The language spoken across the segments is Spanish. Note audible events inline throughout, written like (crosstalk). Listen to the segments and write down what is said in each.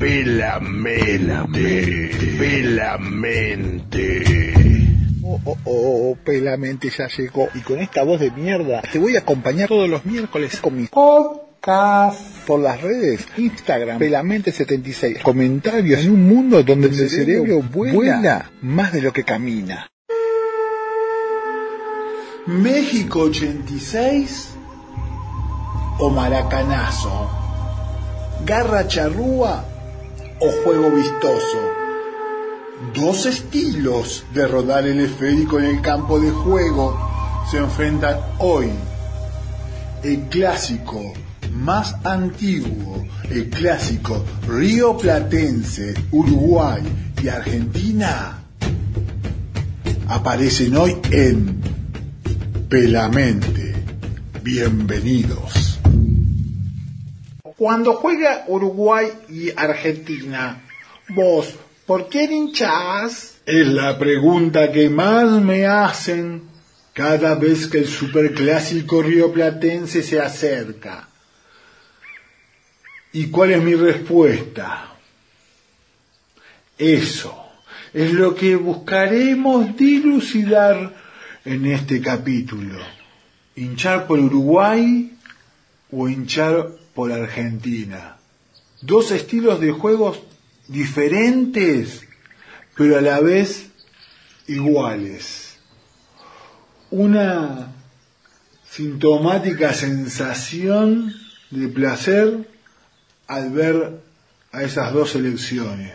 Pelamente. Pelamente. Oh, oh, oh, Pelamente ya llegó. Y con esta voz de mierda, te voy a acompañar todos los miércoles con mi podcast por las redes. Instagram, Pelamente76. Comentarios en un mundo donde el cerebro vuela más de lo que camina. México 86 o Maracanazo. Garra charrúa o juego vistoso. Dos estilos de rodar el esférico en el campo de juego se enfrentan hoy. El clásico más antiguo, el clásico río platense, Uruguay y Argentina, aparecen hoy en Pelamente. Bienvenidos. Cuando juega Uruguay y Argentina, vos, ¿por qué hinchás? Es la pregunta que más me hacen cada vez que el superclásico rioplatense se acerca. ¿Y cuál es mi respuesta? Eso es lo que buscaremos dilucidar en este capítulo. ¿Hinchar por Uruguay o hinchar por Argentina? Dos estilos de juegos diferentes, pero a la vez iguales. Una sintomática sensación de placer al ver a esas dos elecciones.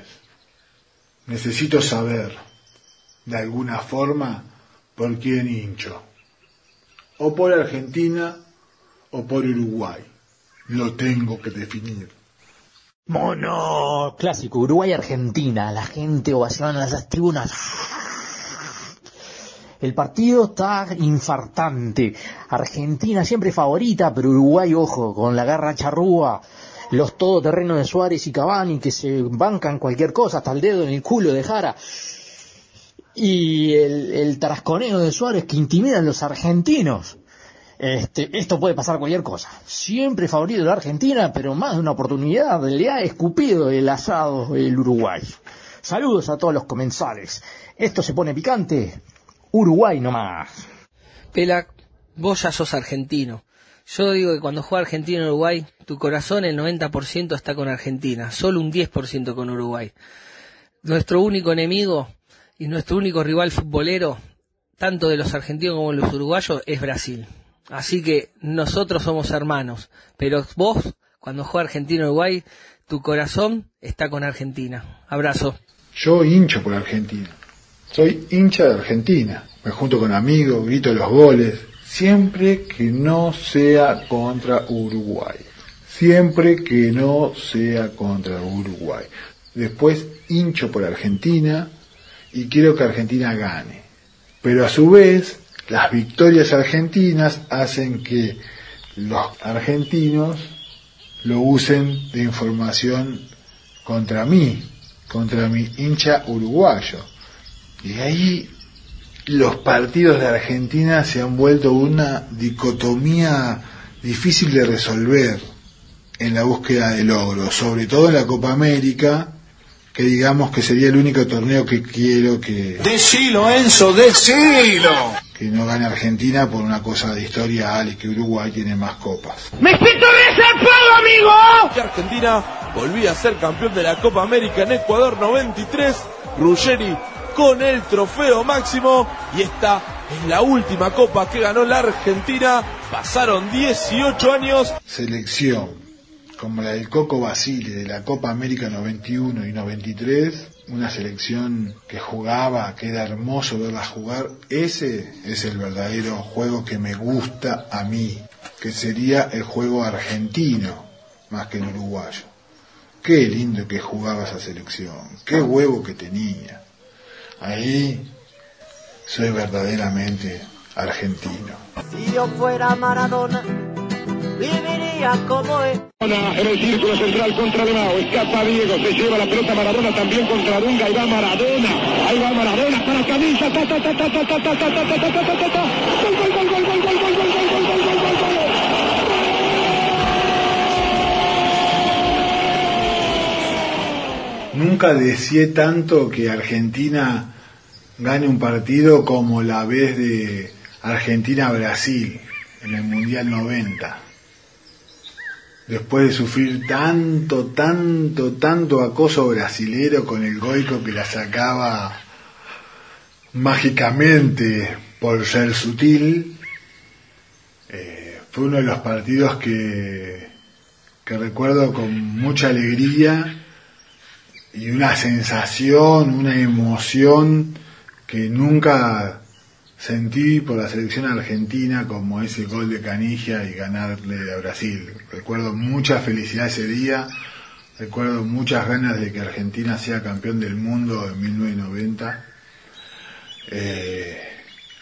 Necesito saber, de alguna forma, por quién hincho. O por Argentina o por Uruguay. Lo tengo que definir. Mono, clásico, Uruguay-Argentina, la gente ovaciona en las tribunas. El partido está infartante. Argentina siempre favorita, pero Uruguay, ojo, con la garra charrúa. Los todoterrenos de Suárez y Cavani que se bancan cualquier cosa, hasta el dedo en el culo de Jara. Y el, el tarasconeo de Suárez que intimidan a los argentinos. Este, esto puede pasar cualquier cosa. Siempre favorito de la Argentina, pero más de una oportunidad le ha escupido el asado el Uruguay. Saludos a todos los comensales. Esto se pone picante. Uruguay nomás. Pela, vos ya sos argentino. Yo digo que cuando juega Argentina en Uruguay, tu corazón el 90% está con Argentina, solo un 10% con Uruguay. Nuestro único enemigo y nuestro único rival futbolero, tanto de los argentinos como de los uruguayos, es Brasil. Así que nosotros somos hermanos, pero vos, cuando juega Argentina-Uruguay, tu corazón está con Argentina. Abrazo. Yo hincho por Argentina. Soy hincha de Argentina. Me junto con amigos, grito los goles. Siempre que no sea contra Uruguay. Siempre que no sea contra Uruguay. Después hincho por Argentina y quiero que Argentina gane. Pero a su vez, las victorias argentinas hacen que los argentinos lo usen de información contra mí, contra mi hincha uruguayo. Y ahí los partidos de Argentina se han vuelto una dicotomía difícil de resolver en la búsqueda de logros, sobre todo en la Copa América, que digamos que sería el único torneo que quiero que... Decilo, Enzo, decilo. Que no gane Argentina por una cosa de historial y que Uruguay tiene más copas. ¡Me siento desarpado, amigo! Argentina volvía a ser campeón de la Copa América en Ecuador 93. Ruggeri con el trofeo máximo y esta es la última copa que ganó la Argentina. Pasaron 18 años. Selección como la del Coco Basile de la Copa América 91 y 93, una selección que jugaba, que era hermoso verla jugar, ese es el verdadero juego que me gusta a mí, que sería el juego argentino más que el uruguayo. Qué lindo que jugaba esa selección, qué huevo que tenía. Ahí soy verdaderamente argentino. Si yo fuera viviría como es. En el círculo central contra Donao, escapa Diego, se lleva la pelota Maradona también contra Dunga, ahí va Maradona, ahí va Maradona para camisa, ta ta ta ta ta ta ta ta ta ta ta ta ta ta ta gol gol gol gol gol gol gol gol gol gol gol gol gol nunca deseé tanto que Argentina gane un partido como la vez de Argentina-Brasil en el Mundial 90. Después de sufrir tanto, tanto, tanto acoso brasilero con el goico que la sacaba mágicamente por ser sutil, eh, fue uno de los partidos que, que recuerdo con mucha alegría y una sensación, una emoción que nunca sentí por la selección argentina como ese gol de Canigia y ganarle a Brasil. Recuerdo mucha felicidad ese día, recuerdo muchas ganas de que Argentina sea campeón del mundo en 1990. Eh,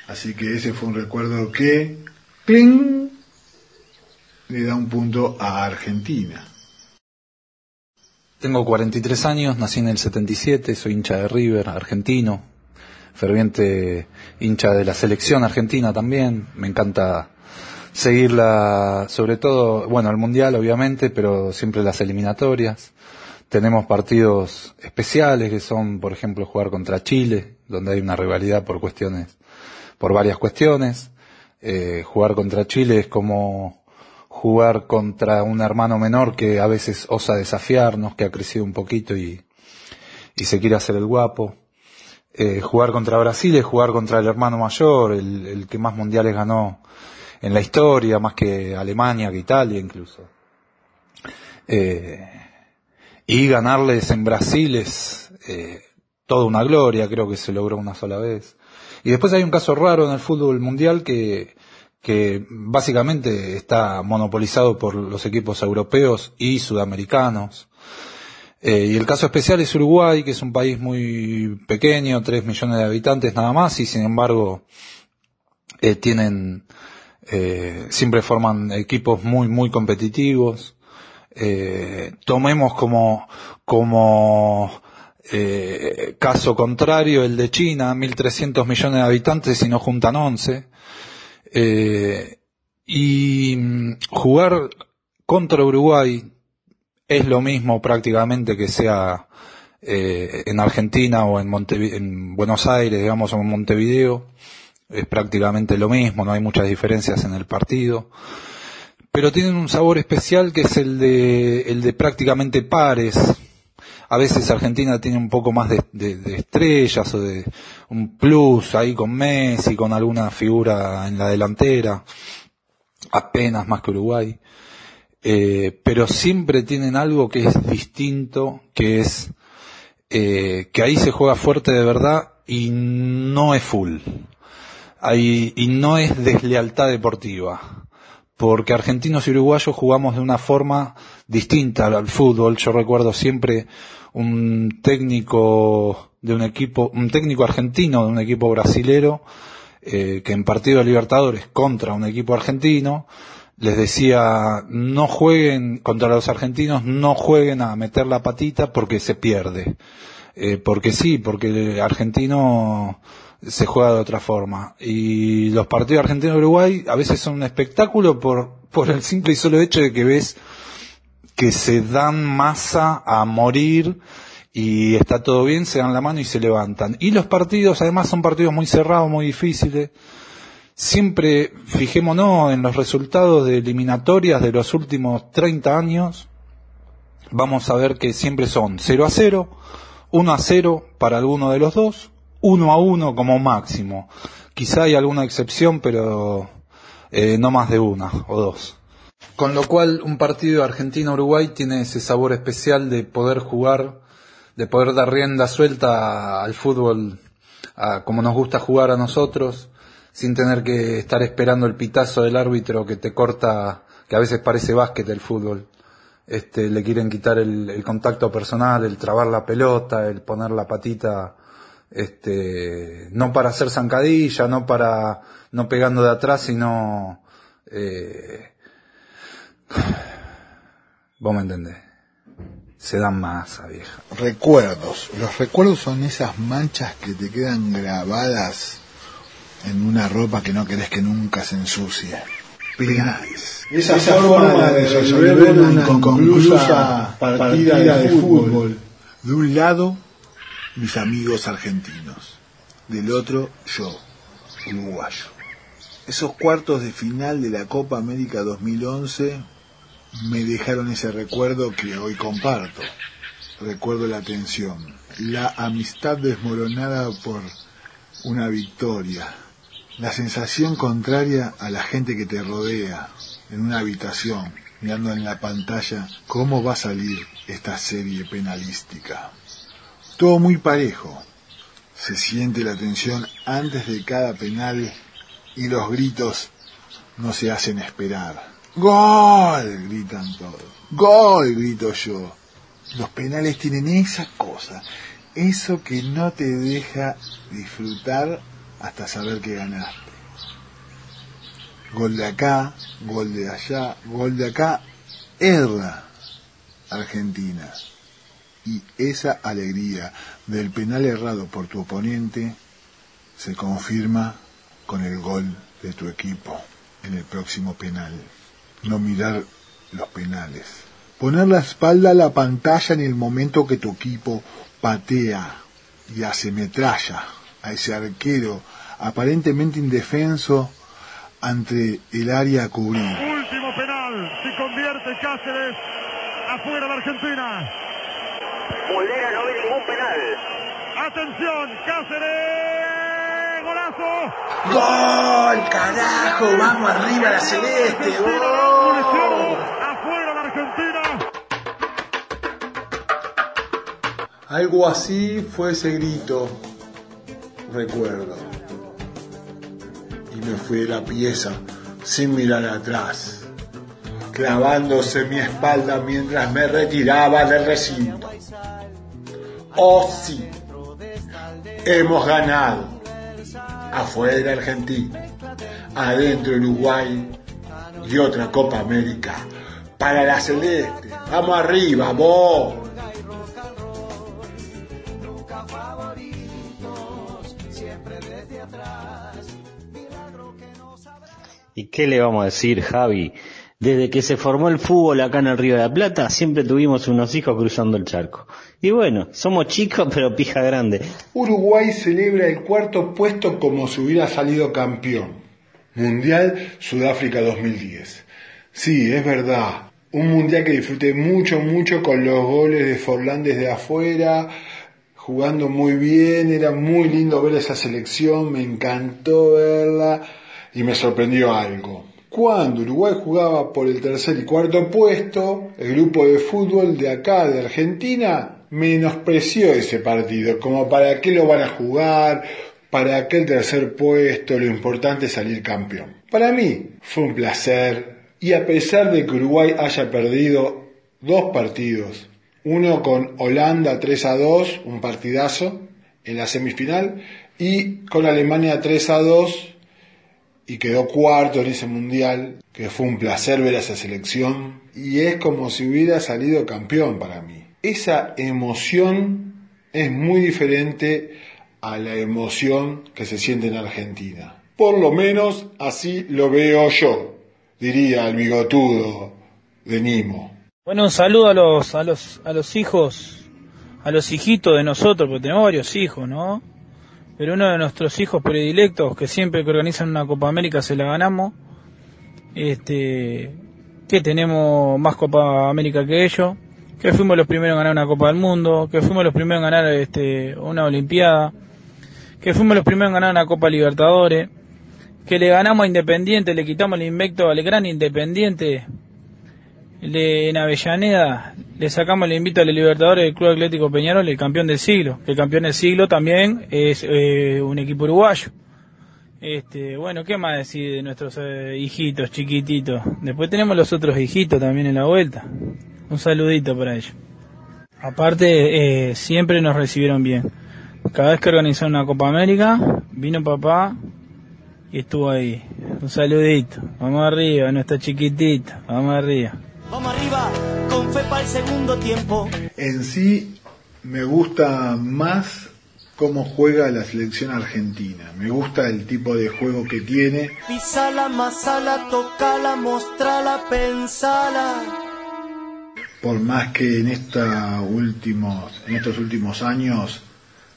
así que ese fue un recuerdo que, ¡pling! le da un punto a Argentina. Tengo 43 años, nací en el 77, soy hincha de River, argentino, ferviente hincha de la selección argentina también. Me encanta seguirla, sobre todo, bueno, el mundial obviamente, pero siempre las eliminatorias. Tenemos partidos especiales que son, por ejemplo, jugar contra Chile, donde hay una rivalidad por cuestiones, por varias cuestiones. Eh, jugar contra Chile es como jugar contra un hermano menor que a veces osa desafiarnos, que ha crecido un poquito y, y se quiere hacer el guapo. Eh, jugar contra Brasil es jugar contra el hermano mayor, el, que más mundiales ganó en la historia, más que Alemania, que Italia incluso. Eh, y ganarles en Brasil es eh, toda una gloria, creo que se logró una sola vez. Y después hay un caso raro en el fútbol mundial que básicamente está monopolizado por los equipos europeos y sudamericanos. Eh, y el caso especial es Uruguay, que es un país muy pequeño, 3 millones de habitantes nada más, y sin embargo eh, tienen, eh, siempre forman equipos muy, muy competitivos. Tomemos como, como caso contrario el de China, 1.300 millones de habitantes y no juntan 11. Eh, y mm, jugar contra Uruguay es lo mismo prácticamente que sea eh, en Argentina o en, en Buenos Aires, digamos, o en Montevideo. Es prácticamente lo mismo, no hay muchas diferencias en el partido. Pero tienen un sabor especial que es el de, el de prácticamente pares. A veces Argentina tiene un poco más de, de, de estrellas o de un plus ahí con Messi, con alguna figura en la delantera. Apenas más que Uruguay eh, pero siempre tienen algo que es distinto, que es eh, que ahí se juega fuerte de verdad y no es full. Y no es deslealtad deportiva. Porque argentinos y uruguayos jugamos de una forma distinta al fútbol. Yo recuerdo siempre un técnico de un equipo, un técnico argentino de un equipo brasilero, eh, que en partido de Libertadores contra un equipo argentino, les decía, no jueguen contra los argentinos, no jueguen a meter la patita porque se pierde. Eh, porque sí, porque el argentino se juega de otra forma. Y los partidos argentinos-Uruguay a veces son un espectáculo por, por el simple y solo hecho de que ves que se dan masa a morir y está todo bien, se dan la mano y se levantan. Y los partidos además son partidos muy cerrados, muy difíciles siempre fijémonos en los resultados de eliminatorias de los últimos 30 años. Vamos a ver que siempre son 0 a 0, 1 a 0 para alguno de los dos, 1 a 1 como máximo. Quizá hay alguna excepción, pero eh, no más de una o dos. Con lo cual, un partido Argentina-Uruguay tiene ese sabor especial de poder jugar, de poder dar rienda suelta al fútbol a, como nos gusta jugar a nosotros, sin tener que estar esperando el pitazo del árbitro que te corta, que a veces parece básquet el fútbol. Este, le quieren quitar el, contacto personal, el trabar la pelota, el poner la patita, este, no para hacer zancadilla, no para, no pegando de atrás, sino, eh, vos me entendés. Se dan masa, vieja. Recuerdos. Los recuerdos son esas manchas que te quedan grabadas en una ropa que no querés que nunca se ensucie. Please. Esa, Esa forma, forma de resolver una inconclusa partida, partida de fútbol. De un lado, mis amigos argentinos. Del otro, yo, uruguayo. Esos cuartos de final de la Copa América 2011 me dejaron ese recuerdo que hoy comparto. Recuerdo la tensión, la amistad desmoronada por una victoria, la sensación contraria a la gente que te rodea en una habitación, mirando en la pantalla cómo va a salir esta serie penalística. Todo muy parejo. Se siente la tensión antes de cada penal y los gritos no se hacen esperar. ¡Gol! gritan todos. ¡Gol! grito yo. Los penales tienen esa cosa, eso que no te deja disfrutar hasta saber que ganaste. Gol de acá, gol de allá, gol de acá, erra Argentina. Y esa alegría del penal errado por tu oponente se confirma con el gol de tu equipo en el próximo penal. No mirar los penales. Poner la espalda a la pantalla en el momento que tu equipo patea y hace metralla a ese arquero aparentemente indefenso ante el área a cubrir. Último penal. Si convierte Cáceres, afuera la Argentina. Muldera no ve ningún penal. Atención, Cáceres. Golazo. ¡Gol, carajo! ¡Vamos arriba la celeste! ¡Gol! Afuera la Argentina. Algo así fue ese grito, recuerdo. Y me fui de la pieza sin mirar atrás, clavándose mi espalda mientras me retiraba del recinto. Oh sí, hemos ganado. Afuera Argentina, adentro Uruguay y otra Copa América para la celeste. Vamos arriba, vos. Qué le vamos a decir, Javi? Desde que se formó el fútbol acá en el Río de la Plata, siempre tuvimos unos hijos cruzando el charco. Y bueno, somos chicos pero pija grande. Uruguay celebra el cuarto puesto como si hubiera salido campeón. Mundial Sudáfrica 2010. Sí, es verdad. Un mundial que disfruté mucho, mucho con los goles de Forlán desde afuera, jugando muy bien, era muy lindo ver esa selección, me encantó verla y me sorprendió algo. Cuando Uruguay jugaba por el tercer y cuarto puesto, el grupo de fútbol de acá, de Argentina, menospreció ese partido, como para qué lo van a jugar, para qué el tercer puesto, lo importante es salir campeón. Para mí fue un placer y a pesar de que Uruguay haya perdido dos partidos, uno con Holanda 3 a 2, un partidazo en la semifinal, y con Alemania 3 a 2 y quedó cuarto en ese mundial, que fue un placer ver a esa selección, y es como si hubiera salido campeón para mí. Esa emoción es muy diferente a la emoción que se siente en Argentina. Por lo menos así lo veo yo, diría el bigotudo de Nimo. Bueno, un saludo a los, a los, hijos, a los hijitos de nosotros, porque tenemos varios hijos, ¿no? Pero uno de nuestros hijos predilectos, que siempre que organizan una Copa América se la ganamos, este, que tenemos más Copa América que ellos, que fuimos los primeros en ganar una Copa del Mundo, que fuimos los primeros en ganar este, una Olimpiada, que fuimos los primeros en ganar una Copa Libertadores, que le ganamos a Independiente, le quitamos el invicto al gran Independiente le, en Avellaneda le sacamos el invito al Libertadores del Club Atlético Peñarol, el campeón del siglo, el campeón del siglo también es eh, un equipo uruguayo. Este, bueno, ¿qué más decir de nuestros eh, hijitos chiquititos? Después tenemos los otros hijitos también en la vuelta. Un saludito para ellos. Aparte, eh, siempre nos recibieron bien. Cada vez que organizaron una Copa América, vino papá y estuvo ahí. Un saludito. Vamos arriba, nuestra chiquitita. Vamos arriba. Vamos arriba, con fe para el segundo tiempo. En sí, me gusta más cómo juega la selección argentina. Me gusta el tipo de juego que tiene. Pisala, masala, tocala, mostrala, pensala. por más que en, esta últimos, en estos últimos años,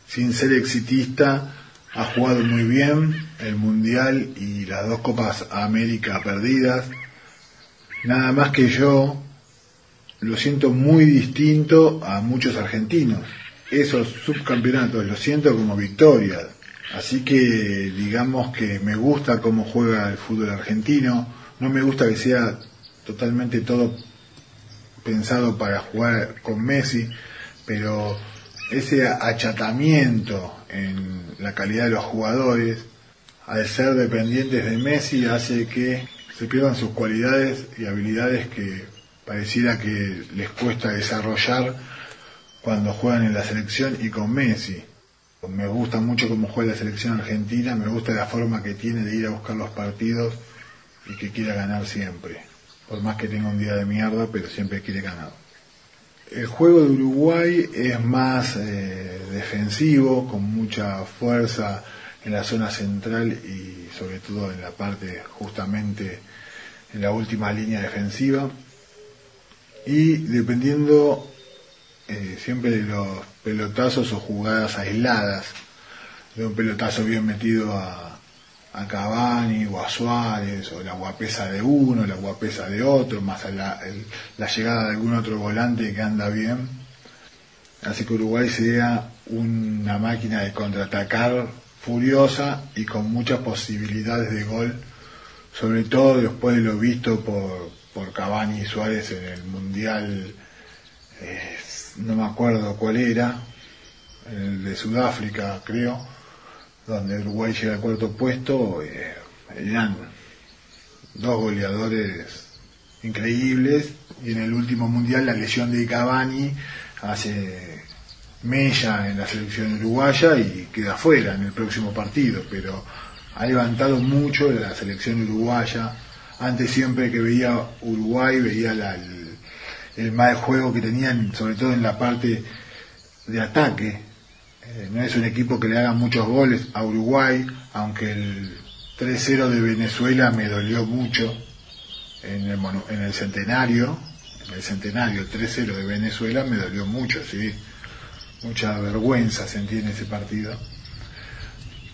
sin ser exitista, ha jugado muy bien el Mundial y las dos Copas América perdidas. Nada más que yo lo siento muy distinto a muchos argentinos. Esos subcampeonatos los siento como victorias. Así que digamos que me gusta cómo juega el fútbol argentino. No me gusta que sea totalmente todo pensado para jugar con Messi, pero ese achatamiento en la calidad de los jugadores, al ser dependientes de Messi, hace que se pierdan sus cualidades y habilidades que pareciera que les cuesta desarrollar cuando juegan en la selección y con Messi. Me gusta mucho cómo juega la selección argentina, me gusta la forma que tiene de ir a buscar los partidos y que quiera ganar siempre. Por más que tenga un día de mierda, pero siempre quiere ganar. El juego de Uruguay es más eh, defensivo, con mucha fuerza en la zona central y sobre todo en la parte justamente en la última línea defensiva. Y dependiendo eh, siempre de los pelotazos o jugadas aisladas, de un pelotazo bien metido a, a Cavani o a Suárez, o la guapesa de uno, la guapesa de otro, más la, la llegada de algún otro volante que anda bien. Así que Uruguay sea una máquina de contraatacar furiosa y con muchas posibilidades de gol, sobre todo después de lo visto por, por Cavani y Suárez en el Mundial, eh, no me acuerdo cuál era, el de Sudáfrica creo, donde Uruguay llega al cuarto puesto, eh, eran dos goleadores increíbles y en el último mundial la lesión de Cavani hace mella en la selección uruguaya y queda fuera en el próximo partido, pero ha levantado mucho la selección uruguaya. Antes siempre que veía Uruguay veía el, el mal juego que tenían, sobre todo en la parte de ataque, eh, no es un equipo que le haga muchos goles a Uruguay, aunque el 3-0 de Venezuela me dolió mucho en el, en el centenario, en el centenario, el 3-0 de Venezuela me dolió mucho, sí, mucha vergüenza sentí en ese partido.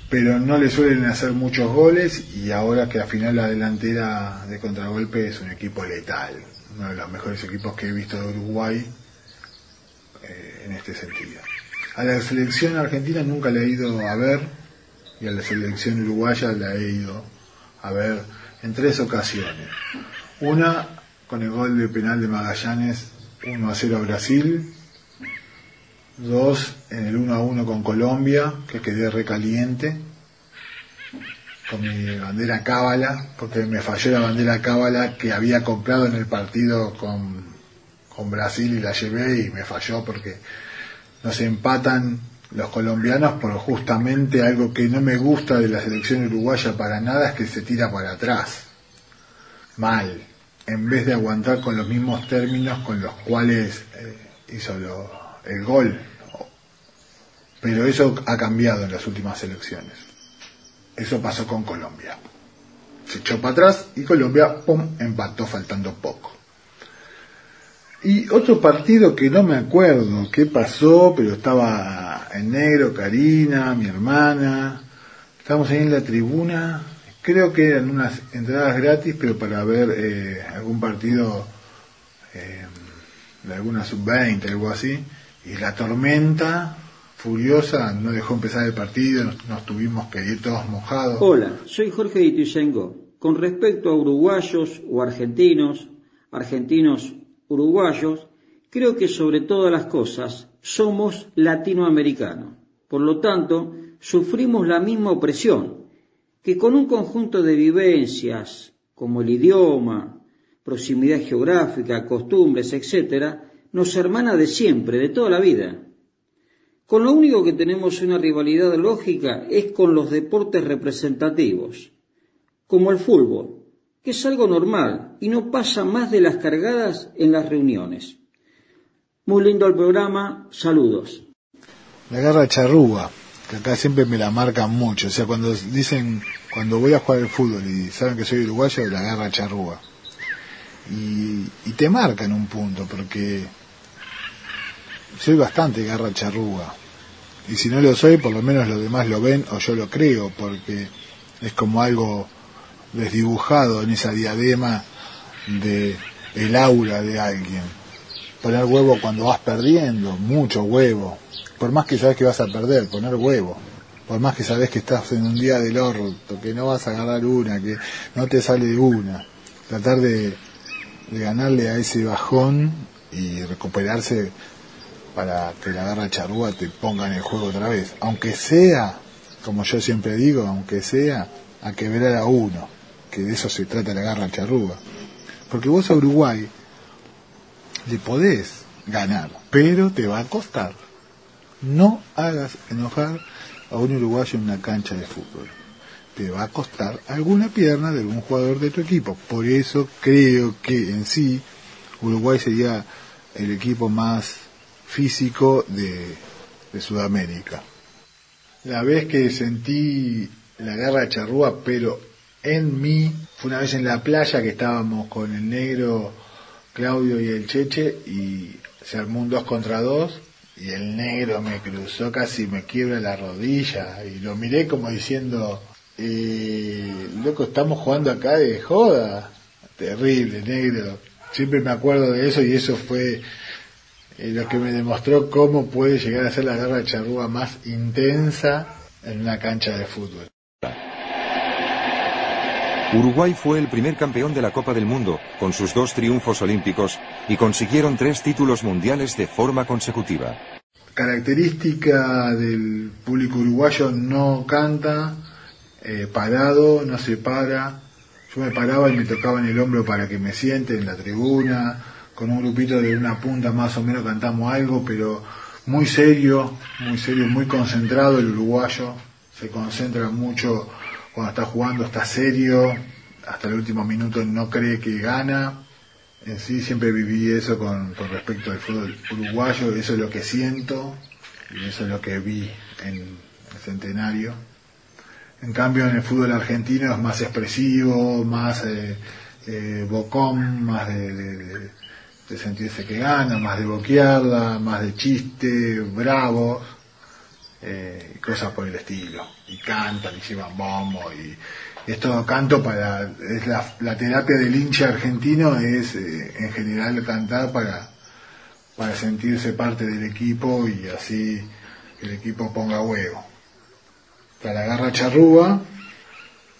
Pero no le suelen hacer muchos goles y ahora que al final la delantera de contragolpe es un equipo letal, uno de los mejores equipos que he visto de Uruguay eh, en este sentido. A la selección argentina nunca la he ido a ver y a la selección uruguaya la he ido a ver en tres ocasiones. Una con el gol de penal de Magallanes 1 a 0 a Brasil. Dos en el 1 a 1 con Colombia, que quedé recaliente. Con mi bandera cábala, porque me falló la bandera cábala que había comprado en el partido con, con Brasil y la llevé y me falló porque nos empatan los colombianos por justamente algo que no me gusta de la selección uruguaya para nada es que se tira para atrás. Mal. En vez de aguantar con los mismos términos con los cuales eh, hizo el gol. Pero eso ha cambiado en las últimas elecciones. Eso pasó con Colombia. Se echó para atrás y Colombia, pum, empató faltando poco. Y otro partido que no me acuerdo qué pasó, pero estaba en negro, Karina, mi hermana, estábamos ahí en la tribuna, creo que eran unas entradas gratis, pero para ver eh, algún partido eh, de alguna sub-20, algo así, y la tormenta furiosa no dejó empezar el partido, nos, tuvimos que ir todos mojados. Hola, soy Jorge Ituyengo. Con respecto a uruguayos o argentinos, argentinos uruguayos, creo que sobre todas las cosas somos latinoamericanos. Por lo tanto, sufrimos la misma opresión, que con un conjunto de vivencias, como el idioma, proximidad geográfica, costumbres, etc., nos hermana de siempre, de toda la vida. Con lo único que tenemos una rivalidad lógica es con los deportes representativos, como el fútbol, que es algo normal y no pasa más de las cargadas en las reuniones. Muy lindo el programa, saludos. La garra charrúa, que acá siempre me la marcan mucho, o sea, cuando dicen, cuando voy a jugar al fútbol y saben que soy uruguayo, la garra charrúa. y, y te marcan un punto, porque soy bastante garra charrúa. Y si no lo soy, por lo menos los demás lo ven o yo lo creo, porque es como algo desdibujado en esa diadema de el aura de alguien. Poner huevo cuando vas perdiendo, mucho huevo. Por más que sabes que vas a perder, poner huevo. Por más que sabes que estás en un día del orto, que no vas a ganar una, que no te sale una. Tratar de, de ganarle a ese bajón y recuperarse para que la garra charrúa te ponga en el juego otra vez. Aunque sea, como yo siempre digo, aunque sea a quebrar a uno, que de eso se trata la garra charrúa. Porque vos a Uruguay le podés ganar, pero te va a costar. No hagas enojar a un uruguayo en una cancha de fútbol. Te va a costar alguna pierna de algún jugador de tu equipo. Por eso creo que en sí Uruguay sería el equipo más físico de, Sudamérica. La vez que sentí la guerra de charrúa, pero en mí, fue una vez en la playa que estábamos con el negro Claudio y el Cheche y se armó un dos contra dos y el negro me cruzó casi me quiebra la rodilla y lo miré como diciendo eh, loco estamos jugando acá de joda terrible negro siempre me acuerdo de eso y eso fue eh, lo que me demostró cómo puede llegar a ser la guerra de charrúa más intensa en una cancha de fútbol Uruguay fue el primer campeón de la Copa del Mundo, con sus dos triunfos olímpicos, y consiguieron tres títulos mundiales de forma consecutiva. Característica del público uruguayo no canta, eh, parado, no se para. Yo me paraba y me tocaba en el hombro para que me siente en la tribuna, con un grupito de una punta más o menos cantamos algo, pero muy serio, muy serio, muy concentrado el uruguayo, se concentra mucho cuando está jugando está serio, hasta el último minuto no cree que gana. En sí siempre viví eso con, respecto al fútbol uruguayo, eso es lo que siento y eso es lo que vi en el centenario. En cambio en el fútbol argentino es más expresivo, más eh, eh, bocón, más de, sentirse que gana, más de boquearla, más de chiste, bravos eh, cosas por el estilo. Y cantan y llevan bombo y es todo canto para, es la, la terapia del hincha argentino es eh, en general cantar para, para sentirse parte del equipo y así el equipo ponga huevo. Está la garra charrúa,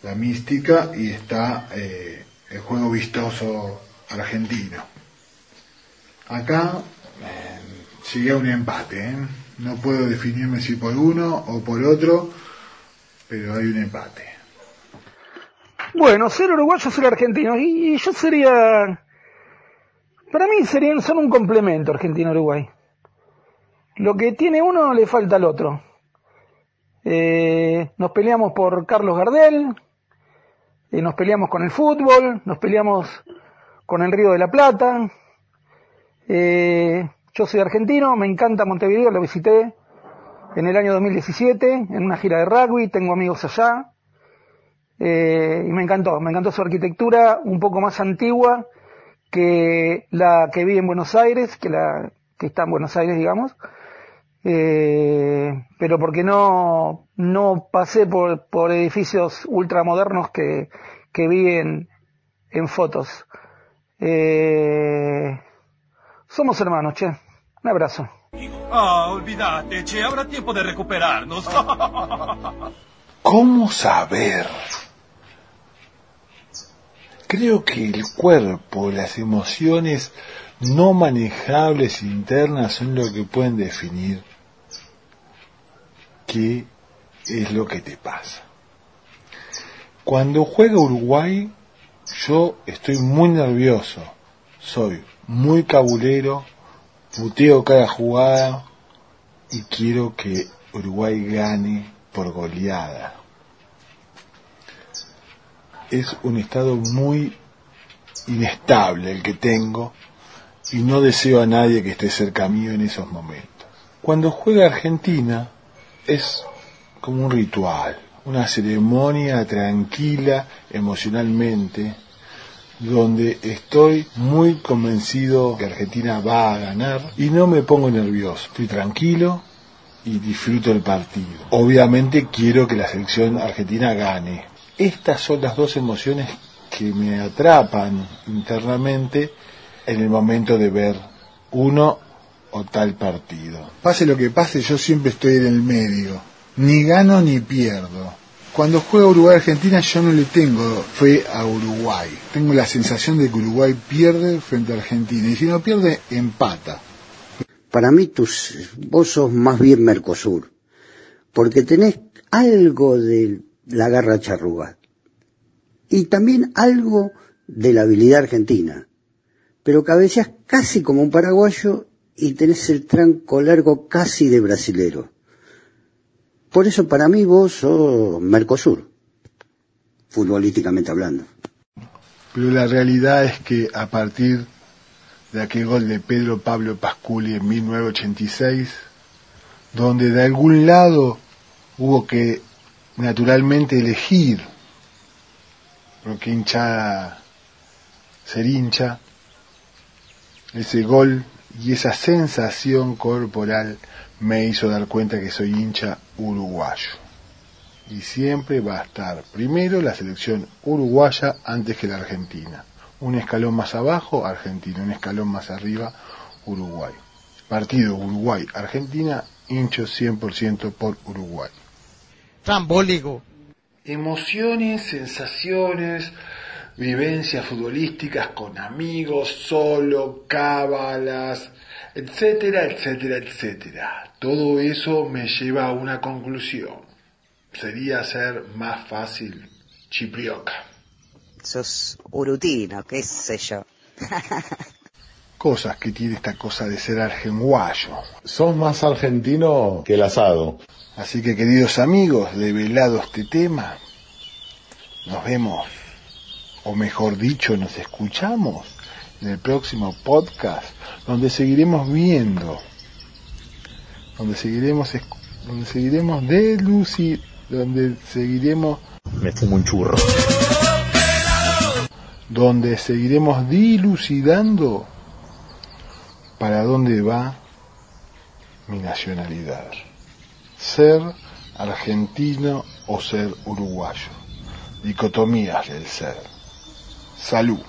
la mística y está eh, el juego vistoso argentino. Acá eh, sigue un empate, ¿eh? No puedo definirme si por uno o por otro, pero hay un empate. Bueno, ser uruguayo, ser argentino. Y, yo sería. Para mí serían son un complemento Argentina-Uruguay. Lo que tiene uno le falta al otro. Eh, nos peleamos por Carlos Gardel, eh, nos peleamos con el fútbol, nos peleamos con el Río de la Plata. Eh, yo soy argentino, me encanta Montevideo, lo visité en el año 2017 en una gira de rugby, tengo amigos allá. Eh, y me encantó, me encantó su arquitectura un poco más antigua que la que vi en Buenos Aires, que la que está en Buenos Aires, digamos. Eh, pero porque no, no pasé por, por edificios ultramodernos que, que vi en, fotos. Somos hermanos, che. Un abrazo. Ah, olvídate, che, habrá tiempo de recuperarnos. (laughs) ¿Cómo saber? Creo que el cuerpo, las emociones no manejables internas son lo que pueden definir qué es lo que te pasa. Cuando juega Uruguay, yo estoy muy nervioso, soy muy cabulero, puteo cada jugada y quiero que Uruguay gane por goleada. Es un estado muy inestable el que tengo y no deseo a nadie que esté cerca mío en esos momentos. Cuando juega Argentina es como un ritual, una ceremonia tranquila emocionalmente, donde estoy muy convencido que Argentina va a ganar y no me pongo nervioso. Estoy tranquilo y disfruto el partido. Obviamente quiero que la selección argentina gane. Estas son las dos emociones que me atrapan internamente en el momento de ver uno o tal partido. Pase lo que pase, yo siempre estoy en el medio. Ni gano ni pierdo. Cuando juega Uruguay-Argentina yo no le tengo fe a Uruguay. Tengo la sensación de que Uruguay pierde frente a Argentina. Y si no pierde, empata. Para mí tus, vos sos más bien Mercosur. Porque tenés algo de la garra charruga. Y también algo de la habilidad argentina. Pero cabeceas casi como un paraguayo y tenés el tranco largo casi de brasilero. Por eso para mí vos sos Mercosur, futbolísticamente hablando. Pero la realidad es que a partir de aquel gol de Pedro Pablo Pasculi en 1986, donde de algún lado hubo que naturalmente elegir por qué hincha ser hincha, ese gol y esa sensación corporal me hizo dar cuenta que soy hincha uruguayo. Y siempre va a estar primero la selección uruguaya antes que la argentina. Un escalón más abajo, Argentina. Un escalón más arriba, Uruguay. Partido Uruguay-Argentina, hincho 100% por Uruguay. Trambólico. Emociones, sensaciones, vivencias futbolísticas con amigos, solo, cábalas, etcétera, etcétera, etcétera. Todo eso me lleva a una conclusión. Sería ser más fácil chiprioca. Sos urutino, qué sé yo. (laughs) Cosas que tiene esta cosa de ser argenguayo. Sos más argentino que el asado. Así que queridos amigos, develado este tema, nos vemos, o mejor dicho, nos escuchamos en el próximo podcast, donde seguiremos viendo, donde seguiremos, donde seguiremos de Lucy, donde seguiremos... Me fumo un churro. Donde seguiremos dilucidando para dónde va mi nacionalidad. Ser argentino o ser uruguayo. Dicotomías del ser. Salud.